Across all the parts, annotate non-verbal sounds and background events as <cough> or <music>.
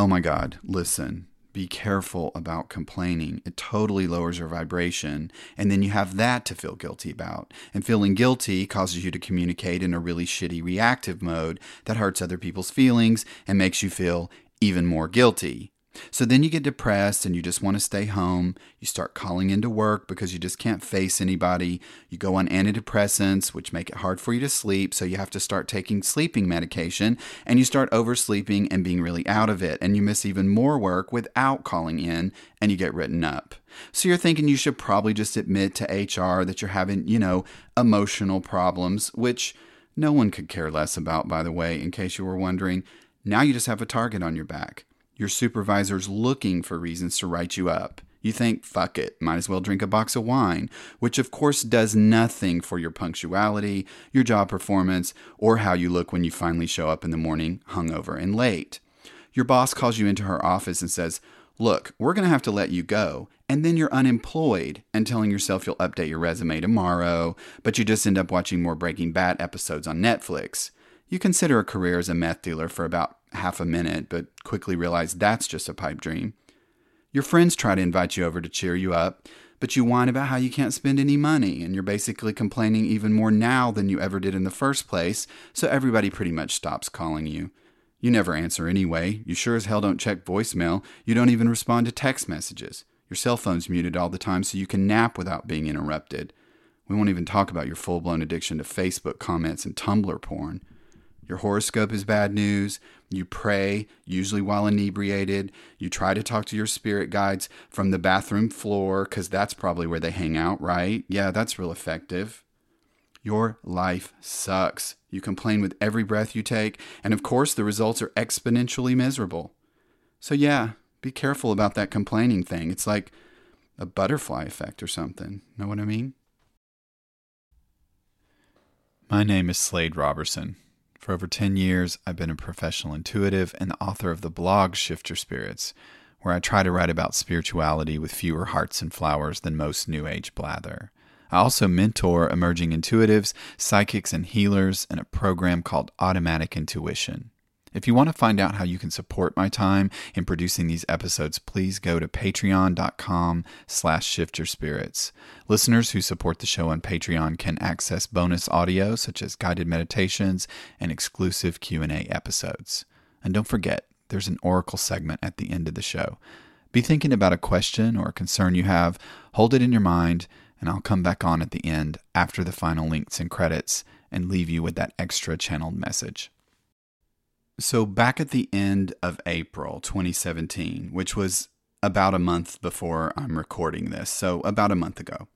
Oh my God, listen, be careful about complaining. It totally lowers your vibration. And then you have that to feel guilty about. And feeling guilty causes you to communicate in a really shitty reactive mode that hurts other people's feelings and makes you feel even more guilty. So then you get depressed and you just want to stay home. You start calling into work because you just can't face anybody. You go on antidepressants, which make it hard for you to sleep. So you have to start taking sleeping medication and you start oversleeping and being really out of it. And you miss even more work without calling in and you get written up. So you're thinking you should probably just admit to HR that you're having, you know, emotional problems, which no one could care less about, by the way, in case you were wondering. Now you just have a target on your back. Your supervisor's looking for reasons to write you up. You think, fuck it, might as well drink a box of wine, which of course does nothing for your punctuality, your job performance, or how you look when you finally show up in the morning hungover and late. Your boss calls you into her office and says, Look, we're going to have to let you go. And then you're unemployed and telling yourself you'll update your resume tomorrow, but you just end up watching more Breaking Bad episodes on Netflix. You consider a career as a meth dealer for about half a minute, but quickly realize that's just a pipe dream. Your friends try to invite you over to cheer you up, but you whine about how you can't spend any money, and you're basically complaining even more now than you ever did in the first place, so everybody pretty much stops calling you. You never answer anyway. You sure as hell don't check voicemail. You don't even respond to text messages. Your cell phone's muted all the time so you can nap without being interrupted. We won't even talk about your full blown addiction to Facebook comments and Tumblr porn. Your horoscope is bad news. You pray, usually while inebriated. You try to talk to your spirit guides from the bathroom floor because that's probably where they hang out, right? Yeah, that's real effective. Your life sucks. You complain with every breath you take, and of course, the results are exponentially miserable. So, yeah, be careful about that complaining thing. It's like a butterfly effect or something. Know what I mean? My name is Slade Robertson. For over 10 years, I've been a professional intuitive and the author of the blog Shift Your Spirits, where I try to write about spirituality with fewer hearts and flowers than most New Age blather. I also mentor emerging intuitives, psychics, and healers in a program called Automatic Intuition. If you want to find out how you can support my time in producing these episodes, please go to patreon.com slash shiftyourspirits. Listeners who support the show on Patreon can access bonus audio such as guided meditations and exclusive Q&A episodes. And don't forget, there's an oracle segment at the end of the show. Be thinking about a question or a concern you have, hold it in your mind, and I'll come back on at the end after the final links and credits and leave you with that extra channeled message. So, back at the end of April 2017, which was about a month before I'm recording this, so about a month ago,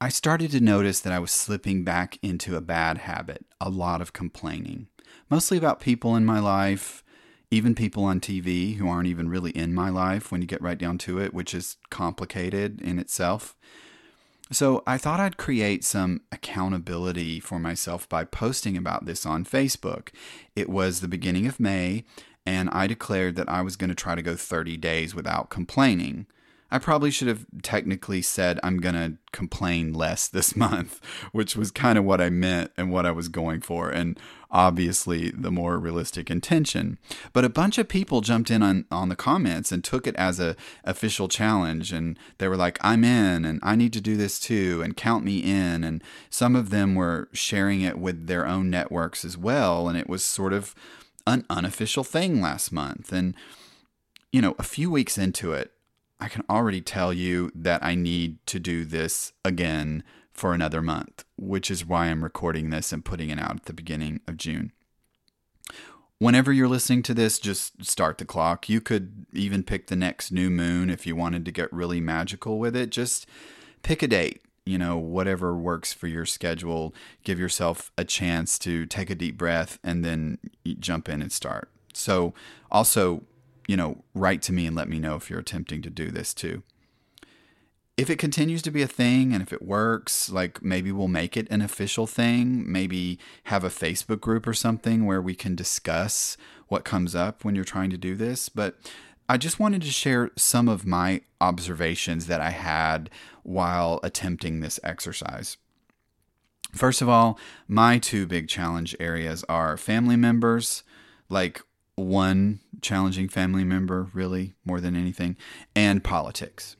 I started to notice that I was slipping back into a bad habit, a lot of complaining, mostly about people in my life, even people on TV who aren't even really in my life when you get right down to it, which is complicated in itself. So I thought I'd create some accountability for myself by posting about this on Facebook. It was the beginning of May, and I declared that I was going to try to go 30 days without complaining. I probably should have technically said I'm going to complain less <laughs> this month, which was kind of what I meant and what I was going for, and obviously the more realistic intention. But a bunch of people jumped in on, on the comments and took it as a official challenge and they were like, I'm in and I need to do this too and count me in. And some of them were sharing it with their own networks as well. And it was sort of an unofficial thing last month. And, you know, a few weeks into it, I can already tell you that I need to do this again for another month, which is why I'm recording this and putting it out at the beginning of June. Whenever you're listening to this, just start the clock. You could even pick the next new moon if you wanted to get really magical with it. Just pick a date, you know, whatever works for your schedule. Give yourself a chance to take a deep breath and then jump in and start. So, also, you know, write to me and let me know if you're attempting to do this too. If it continues to be a thing and if it works, like maybe we'll make it an official thing, maybe have a Facebook group or something where we can discuss what comes up when you're trying to do this. But I just wanted to share some of my observations that I had while attempting this exercise. First of all, my two big challenge areas are family members, like one challenging family member, really, more than anything, and politics.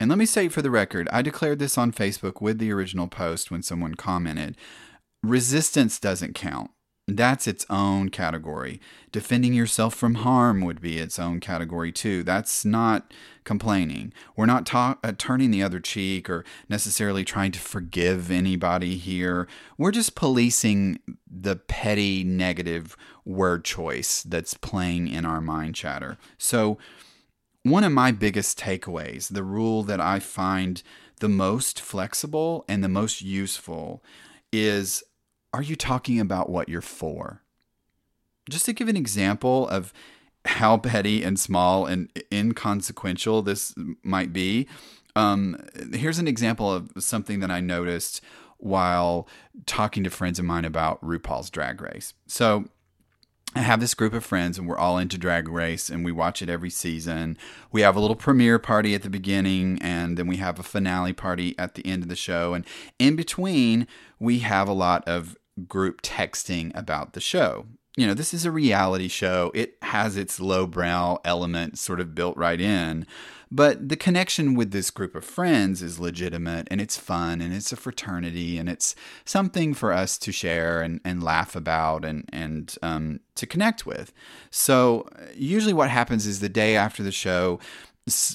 And let me say for the record, I declared this on Facebook with the original post when someone commented resistance doesn't count. That's its own category. Defending yourself from harm would be its own category too. That's not complaining. We're not ta- uh, turning the other cheek or necessarily trying to forgive anybody here. We're just policing the petty negative word choice that's playing in our mind chatter. So, one of my biggest takeaways, the rule that I find the most flexible and the most useful is are you talking about what you're for? Just to give an example of how petty and small and inconsequential this might be, um, here's an example of something that I noticed while talking to friends of mine about RuPaul's Drag Race. So, I have this group of friends and we're all into Drag Race and we watch it every season. We have a little premiere party at the beginning and then we have a finale party at the end of the show. And in between, we have a lot of group texting about the show. You know, this is a reality show. It has its lowbrow element sort of built right in. But the connection with this group of friends is legitimate and it's fun and it's a fraternity and it's something for us to share and, and laugh about and, and um, to connect with. So, usually, what happens is the day after the show,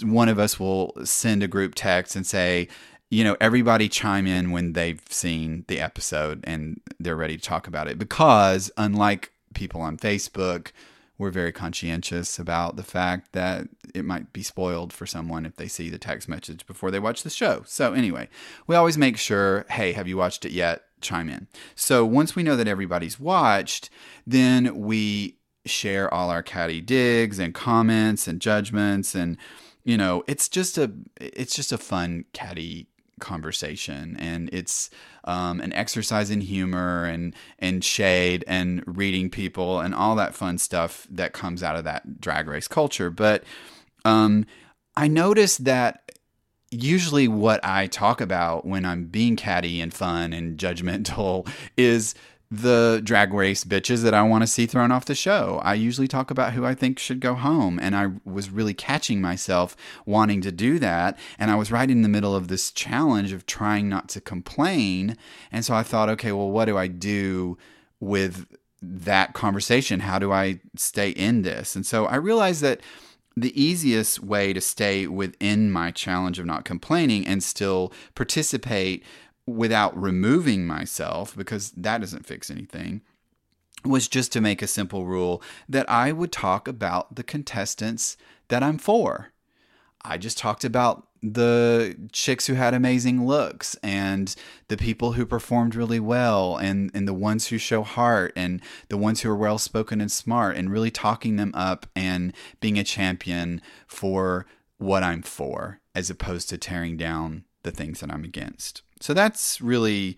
one of us will send a group text and say, you know, everybody chime in when they've seen the episode and they're ready to talk about it. Because unlike people on Facebook, we're very conscientious about the fact that it might be spoiled for someone if they see the text message before they watch the show. So, anyway, we always make sure hey, have you watched it yet? Chime in. So, once we know that everybody's watched, then we share all our catty digs and comments and judgments and you know it's just a it's just a fun catty conversation and it's um, an exercise in humor and and shade and reading people and all that fun stuff that comes out of that drag race culture. But um, i noticed that usually what i talk about when i'm being catty and fun and judgmental <laughs> is the drag race bitches that I want to see thrown off the show. I usually talk about who I think should go home, and I was really catching myself wanting to do that. And I was right in the middle of this challenge of trying not to complain. And so I thought, okay, well, what do I do with that conversation? How do I stay in this? And so I realized that the easiest way to stay within my challenge of not complaining and still participate without removing myself, because that doesn't fix anything, was just to make a simple rule that I would talk about the contestants that I'm for. I just talked about the chicks who had amazing looks and the people who performed really well and, and the ones who show heart and the ones who are well spoken and smart and really talking them up and being a champion for what I'm for as opposed to tearing down the things that I'm against. So that's really,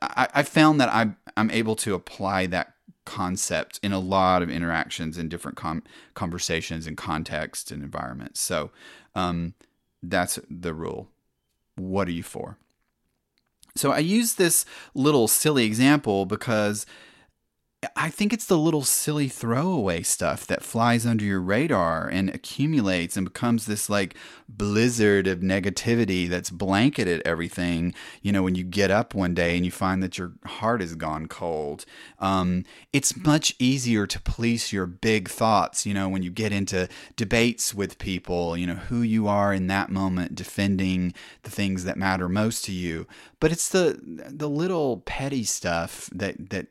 I, I found that I, I'm able to apply that concept in a lot of interactions in different com- conversations and contexts and environments. So um, that's the rule. What are you for? So I use this little silly example because I think it's the little silly throwaway stuff that flies under your radar and accumulates and becomes this like blizzard of negativity that's blanketed everything. You know, when you get up one day and you find that your heart has gone cold, um, it's much easier to police your big thoughts. You know, when you get into debates with people, you know, who you are in that moment defending the things that matter most to you. But it's the the little petty stuff that that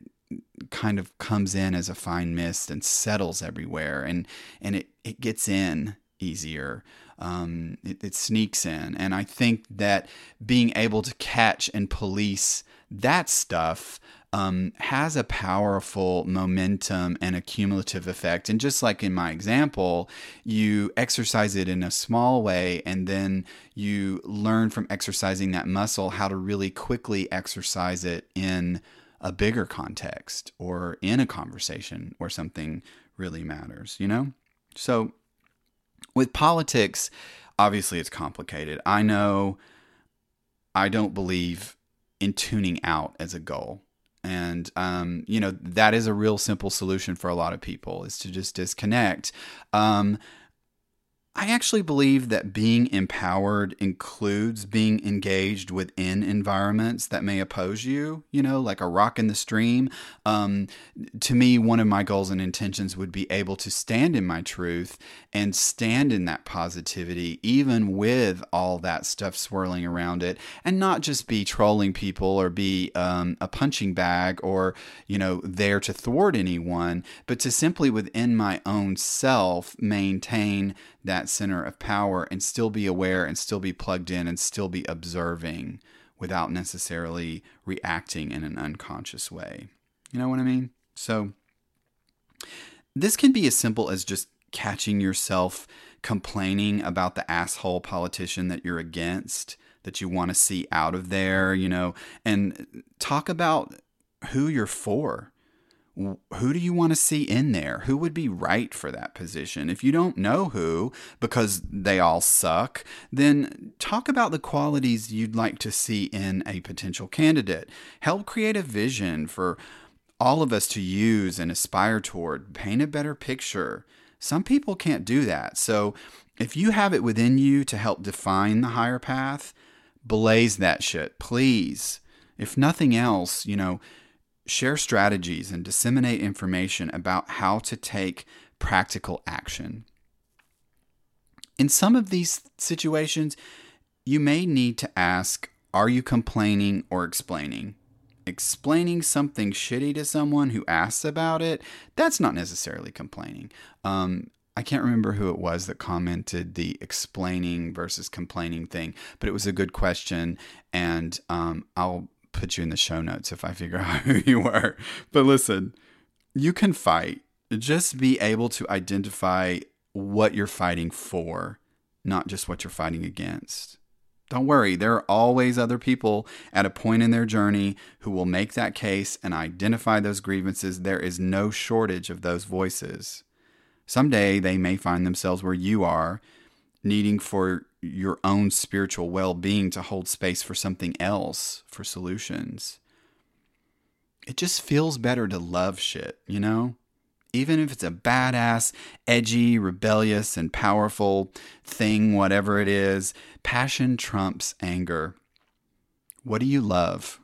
kind of comes in as a fine mist and settles everywhere and and it, it gets in easier um, it, it sneaks in and i think that being able to catch and police that stuff um, has a powerful momentum and a cumulative effect. And just like in my example, you exercise it in a small way, and then you learn from exercising that muscle how to really quickly exercise it in a bigger context or in a conversation where something really matters, you know? So with politics, obviously it's complicated. I know I don't believe in tuning out as a goal. And, um, you know, that is a real simple solution for a lot of people is to just disconnect. Um, I actually believe that being empowered includes being engaged within environments that may oppose you, you know, like a rock in the stream. Um, to me, one of my goals and intentions would be able to stand in my truth and stand in that positivity, even with all that stuff swirling around it, and not just be trolling people or be um, a punching bag or, you know, there to thwart anyone, but to simply within my own self maintain that center of power and still be aware and still be plugged in and still be observing without necessarily reacting in an unconscious way. You know what I mean? So, this can be as simple as just catching yourself complaining about the asshole politician that you're against, that you want to see out of there, you know, and talk about who you're for who do you want to see in there? Who would be right for that position? If you don't know who, because they all suck, then talk about the qualities you'd like to see in a potential candidate. Help create a vision for all of us to use and aspire toward. Paint a better picture. Some people can't do that. So if you have it within you to help define the higher path, blaze that shit, please. If nothing else, you know, share strategies and disseminate information about how to take practical action. In some of these situations, you may need to ask Are you complaining or explaining? Explaining something shitty to someone who asks about it, that's not necessarily complaining. Um, I can't remember who it was that commented the explaining versus complaining thing, but it was a good question, and um, I'll put you in the show notes if I figure <laughs> out who you were. But listen, you can fight. Just be able to identify what you're fighting for, not just what you're fighting against. Don't worry, there are always other people at a point in their journey who will make that case and identify those grievances. There is no shortage of those voices. Someday they may find themselves where you are, needing for your own spiritual well being to hold space for something else, for solutions. It just feels better to love shit, you know? Even if it's a badass, edgy, rebellious, and powerful thing, whatever it is, passion trumps anger. What do you love?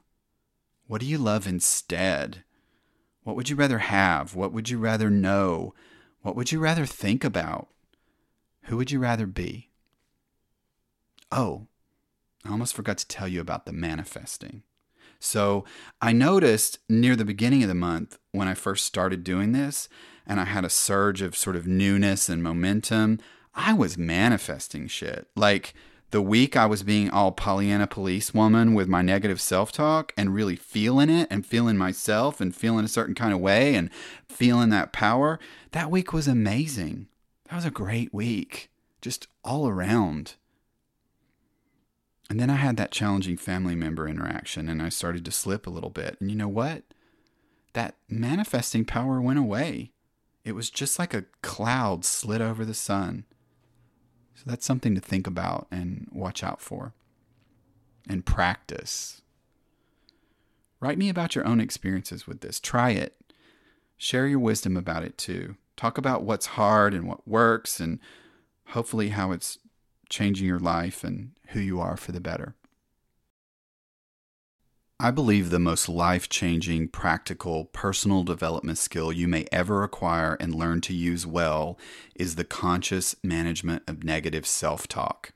What do you love instead? What would you rather have? What would you rather know? What would you rather think about? Who would you rather be? Oh, I almost forgot to tell you about the manifesting. So I noticed near the beginning of the month when I first started doing this, and I had a surge of sort of newness and momentum, I was manifesting shit. Like the week I was being all Pollyanna police woman with my negative self talk and really feeling it and feeling myself and feeling a certain kind of way and feeling that power, that week was amazing. That was a great week, just all around. And then I had that challenging family member interaction and I started to slip a little bit. And you know what? That manifesting power went away. It was just like a cloud slid over the sun. So that's something to think about and watch out for and practice. Write me about your own experiences with this. Try it. Share your wisdom about it too. Talk about what's hard and what works and hopefully how it's changing your life and who you are for the better. I believe the most life changing, practical, personal development skill you may ever acquire and learn to use well is the conscious management of negative self talk.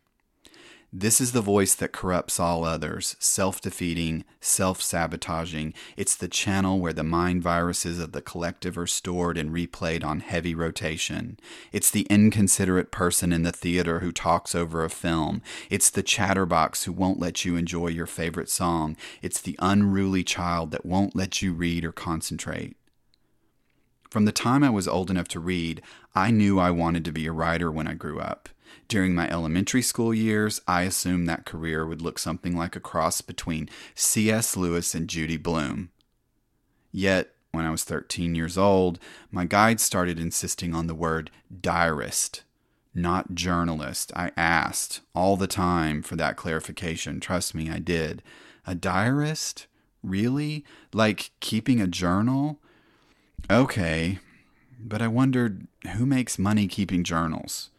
This is the voice that corrupts all others, self defeating, self sabotaging. It's the channel where the mind viruses of the collective are stored and replayed on heavy rotation. It's the inconsiderate person in the theater who talks over a film. It's the chatterbox who won't let you enjoy your favorite song. It's the unruly child that won't let you read or concentrate. From the time I was old enough to read, I knew I wanted to be a writer when I grew up. During my elementary school years, I assumed that career would look something like a cross between C.S. Lewis and Judy Blume. Yet, when I was 13 years old, my guide started insisting on the word diarist, not journalist. I asked all the time for that clarification. Trust me, I did. A diarist? Really? Like keeping a journal? Okay, but I wondered who makes money keeping journals?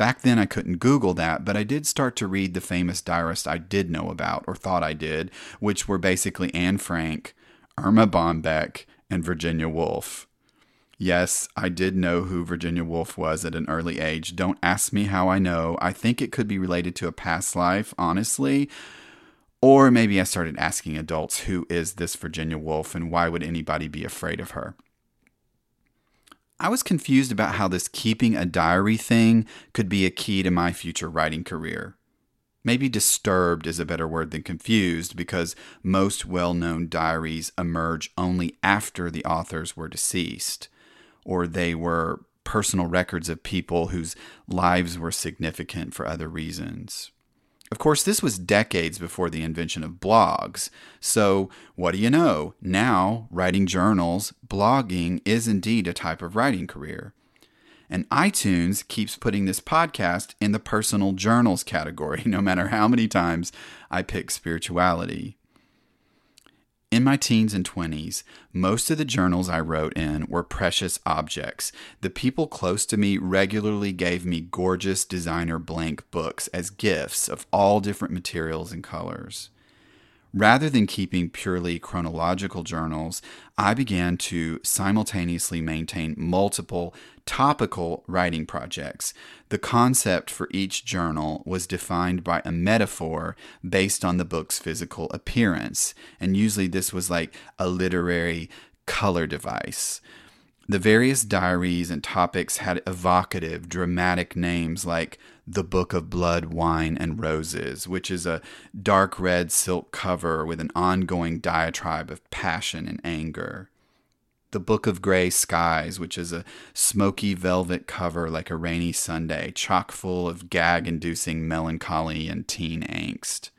Back then, I couldn't Google that, but I did start to read the famous diarists I did know about, or thought I did, which were basically Anne Frank, Erma Bombeck, and Virginia Woolf. Yes, I did know who Virginia Woolf was at an early age. Don't ask me how I know. I think it could be related to a past life, honestly. Or maybe I started asking adults, who is this Virginia Woolf and why would anybody be afraid of her? I was confused about how this keeping a diary thing could be a key to my future writing career. Maybe disturbed is a better word than confused because most well known diaries emerge only after the authors were deceased or they were personal records of people whose lives were significant for other reasons. Of course, this was decades before the invention of blogs. So, what do you know? Now, writing journals, blogging is indeed a type of writing career. And iTunes keeps putting this podcast in the personal journals category, <laughs> no matter how many times I pick spirituality. In my teens and 20s, most of the journals I wrote in were precious objects. The people close to me regularly gave me gorgeous designer blank books as gifts of all different materials and colors. Rather than keeping purely chronological journals, I began to simultaneously maintain multiple topical writing projects. The concept for each journal was defined by a metaphor based on the book's physical appearance, and usually this was like a literary color device. The various diaries and topics had evocative, dramatic names like The Book of Blood, Wine, and Roses, which is a dark red silk cover with an ongoing diatribe of passion and anger. The Book of Gray Skies, which is a smoky velvet cover like a rainy Sunday, chock full of gag inducing melancholy and teen angst.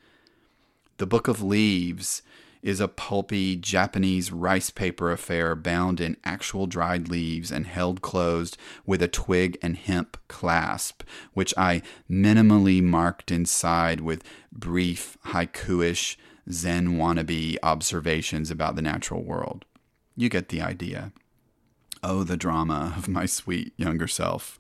The Book of Leaves is a pulpy Japanese rice paper affair bound in actual dried leaves and held closed with a twig and hemp clasp, which I minimally marked inside with brief, haiku-ish, Zen wannabe observations about the natural world. You get the idea. Oh, the drama of my sweet younger self.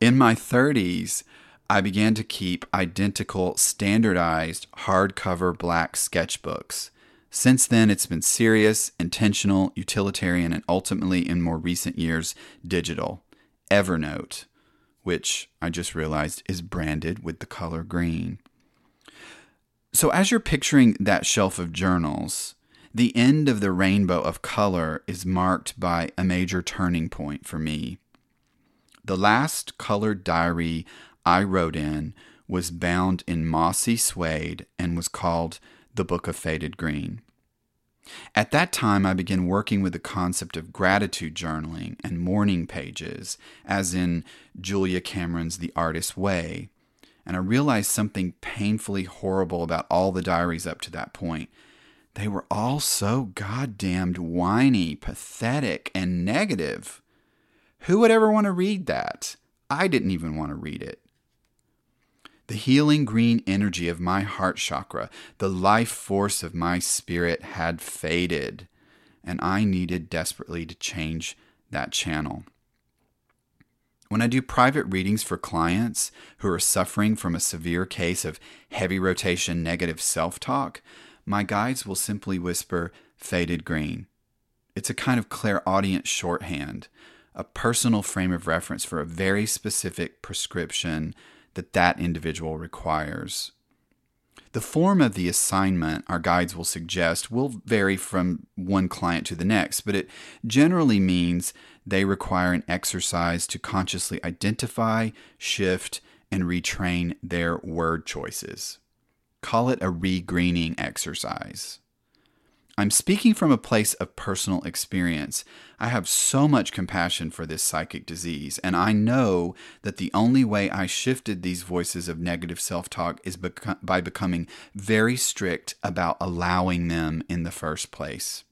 In my 30s, I began to keep identical, standardized, hardcover black sketchbooks since then, it's been serious, intentional, utilitarian, and ultimately, in more recent years, digital. Evernote, which I just realized is branded with the color green. So, as you're picturing that shelf of journals, the end of the rainbow of color is marked by a major turning point for me. The last colored diary I wrote in was bound in mossy suede and was called The Book of Faded Green. At that time, I began working with the concept of gratitude journaling and morning pages, as in Julia Cameron's The Artist's Way. And I realized something painfully horrible about all the diaries up to that point. They were all so goddamned whiny, pathetic, and negative. Who would ever want to read that? I didn't even want to read it. The healing green energy of my heart chakra, the life force of my spirit had faded, and I needed desperately to change that channel. When I do private readings for clients who are suffering from a severe case of heavy rotation negative self talk, my guides will simply whisper, faded green. It's a kind of clairaudient shorthand, a personal frame of reference for a very specific prescription that that individual requires. The form of the assignment our guides will suggest will vary from one client to the next, but it generally means they require an exercise to consciously identify, shift, and retrain their word choices. Call it a regreening exercise. I'm speaking from a place of personal experience. I have so much compassion for this psychic disease, and I know that the only way I shifted these voices of negative self talk is by becoming very strict about allowing them in the first place.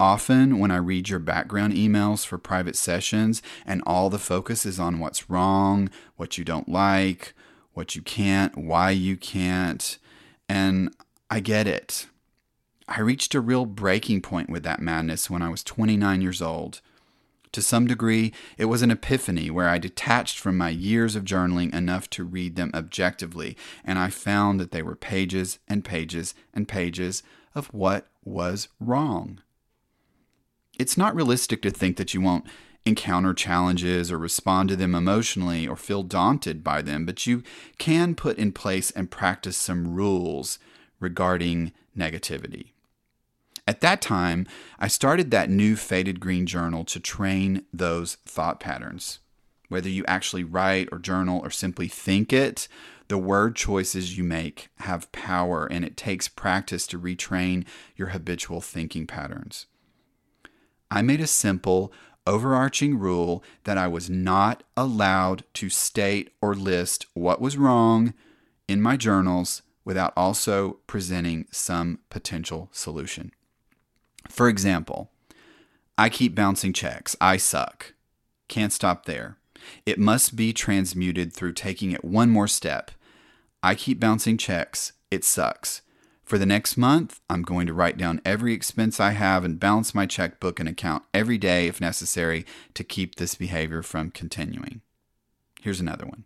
Often, when I read your background emails for private sessions and all the focus is on what's wrong, what you don't like, what you can't, why you can't, and I get it. I reached a real breaking point with that madness when I was 29 years old. To some degree, it was an epiphany where I detached from my years of journaling enough to read them objectively, and I found that they were pages and pages and pages of what was wrong. It's not realistic to think that you won't encounter challenges or respond to them emotionally or feel daunted by them, but you can put in place and practice some rules regarding negativity. At that time, I started that new Faded Green journal to train those thought patterns. Whether you actually write or journal or simply think it, the word choices you make have power and it takes practice to retrain your habitual thinking patterns. I made a simple, overarching rule that I was not allowed to state or list what was wrong in my journals without also presenting some potential solution. For example, I keep bouncing checks. I suck. Can't stop there. It must be transmuted through taking it one more step. I keep bouncing checks. It sucks. For the next month, I'm going to write down every expense I have and balance my checkbook and account every day if necessary to keep this behavior from continuing. Here's another one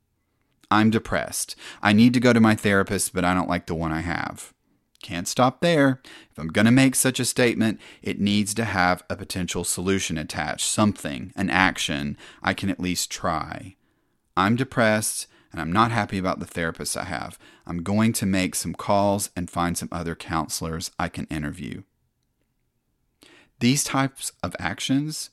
I'm depressed. I need to go to my therapist, but I don't like the one I have. Can't stop there. If I'm going to make such a statement, it needs to have a potential solution attached, something, an action I can at least try. I'm depressed and I'm not happy about the therapist I have. I'm going to make some calls and find some other counselors I can interview. These types of actions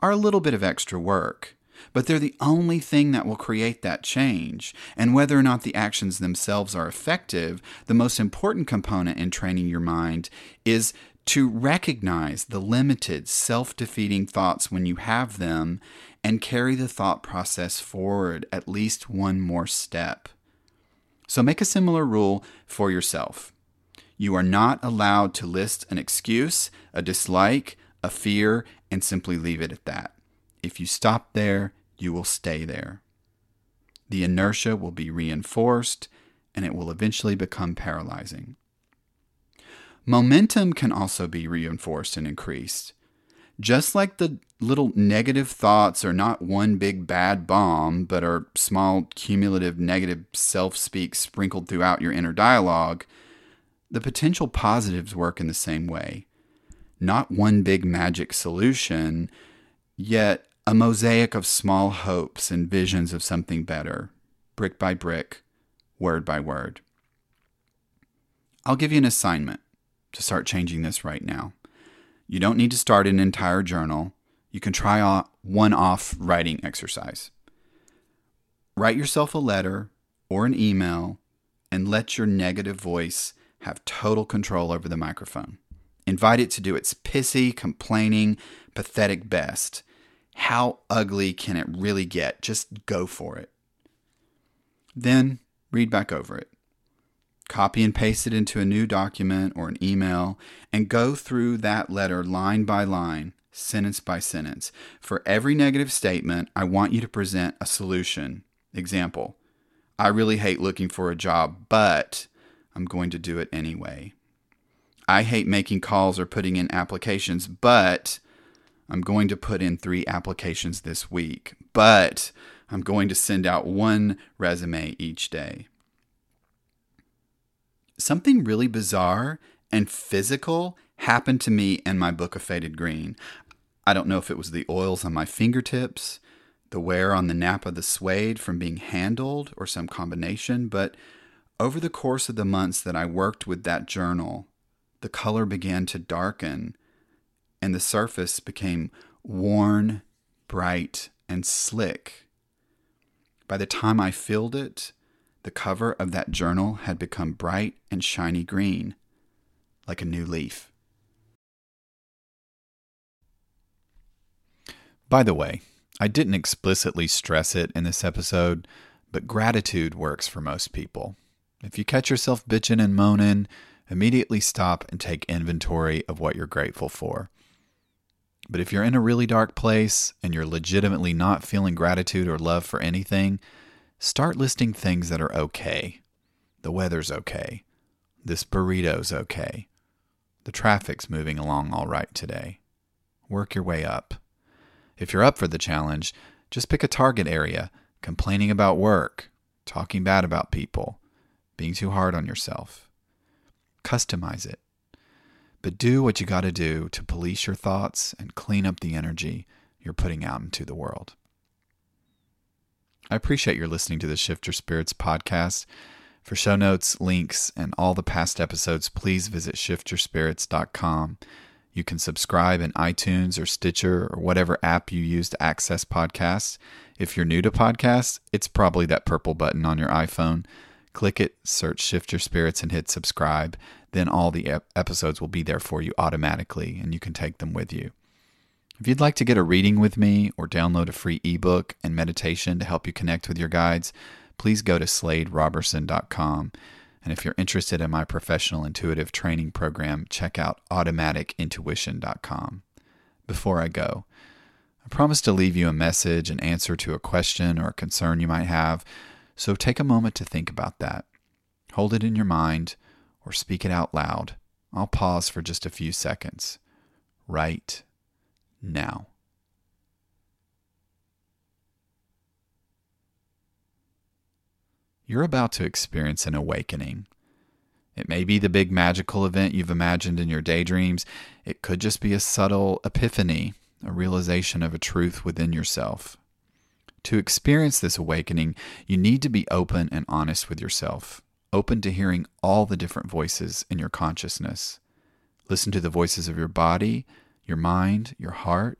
are a little bit of extra work, but they're the only thing that will create that change. And whether or not the actions themselves are effective, the most important component in training your mind is to recognize the limited, self defeating thoughts when you have them and carry the thought process forward at least one more step. So make a similar rule for yourself. You are not allowed to list an excuse, a dislike, a fear, and simply leave it at that. If you stop there, you will stay there. The inertia will be reinforced and it will eventually become paralyzing. Momentum can also be reinforced and increased. Just like the little negative thoughts are not one big bad bomb, but are small cumulative negative self speak sprinkled throughout your inner dialogue, the potential positives work in the same way. Not one big magic solution, yet a mosaic of small hopes and visions of something better, brick by brick, word by word. I'll give you an assignment to start changing this right now. You don't need to start an entire journal. You can try one off writing exercise. Write yourself a letter or an email and let your negative voice have total control over the microphone. Invite it to do its pissy, complaining, pathetic best. How ugly can it really get? Just go for it. Then read back over it copy and paste it into a new document or an email, and go through that letter line by line, sentence by sentence. For every negative statement, I want you to present a solution. Example I really hate looking for a job, but I'm going to do it anyway. I hate making calls or putting in applications, but I'm going to put in three applications this week. But I'm going to send out one resume each day something really bizarre and physical happened to me in my book of Faded Green. I don't know if it was the oils on my fingertips, the wear on the nap of the suede from being handled, or some combination, but over the course of the months that I worked with that journal, the color began to darken and the surface became worn, bright, and slick. By the time I filled it, the cover of that journal had become bright and shiny green, like a new leaf. By the way, I didn't explicitly stress it in this episode, but gratitude works for most people. If you catch yourself bitching and moaning, immediately stop and take inventory of what you're grateful for. But if you're in a really dark place and you're legitimately not feeling gratitude or love for anything, start listing things that are okay. The weather's okay. This burrito's okay. The traffic's moving along all right today. Work your way up. If you're up for the challenge, just pick a target area complaining about work, talking bad about people, being too hard on yourself. Customize it. But do what you got to do to police your thoughts and clean up the energy you're putting out into the world. I appreciate your listening to the Shift Your Spirits podcast. For show notes, links, and all the past episodes, please visit shiftyourspirits.com. You can subscribe in iTunes or Stitcher or whatever app you use to access podcasts. If you're new to podcasts, it's probably that purple button on your iPhone. Click it, search Shift Your Spirits, and hit subscribe. Then all the ep- episodes will be there for you automatically, and you can take them with you. If you'd like to get a reading with me or download a free ebook and meditation to help you connect with your guides, please go to sladerobertson.com. And if you're interested in my professional intuitive training program, check out automaticintuition.com. Before I go, I promise to leave you a message, an answer to a question or a concern you might have, so take a moment to think about that. Hold it in your mind or speak it out loud. I'll pause for just a few seconds. Right now. You're about to experience an awakening. It may be the big magical event you've imagined in your daydreams. It could just be a subtle epiphany, a realization of a truth within yourself. To experience this awakening, you need to be open and honest with yourself, open to hearing all the different voices in your consciousness. Listen to the voices of your body, your mind, your heart.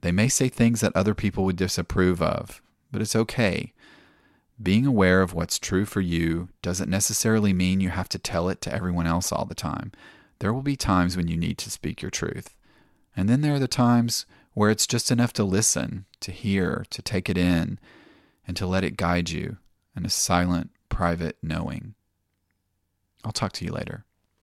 They may say things that other people would disapprove of, but it's okay. Being aware of what's true for you doesn't necessarily mean you have to tell it to everyone else all the time. There will be times when you need to speak your truth. And then there are the times where it's just enough to listen, to hear, to take it in, and to let it guide you in a silent, private knowing. I'll talk to you later.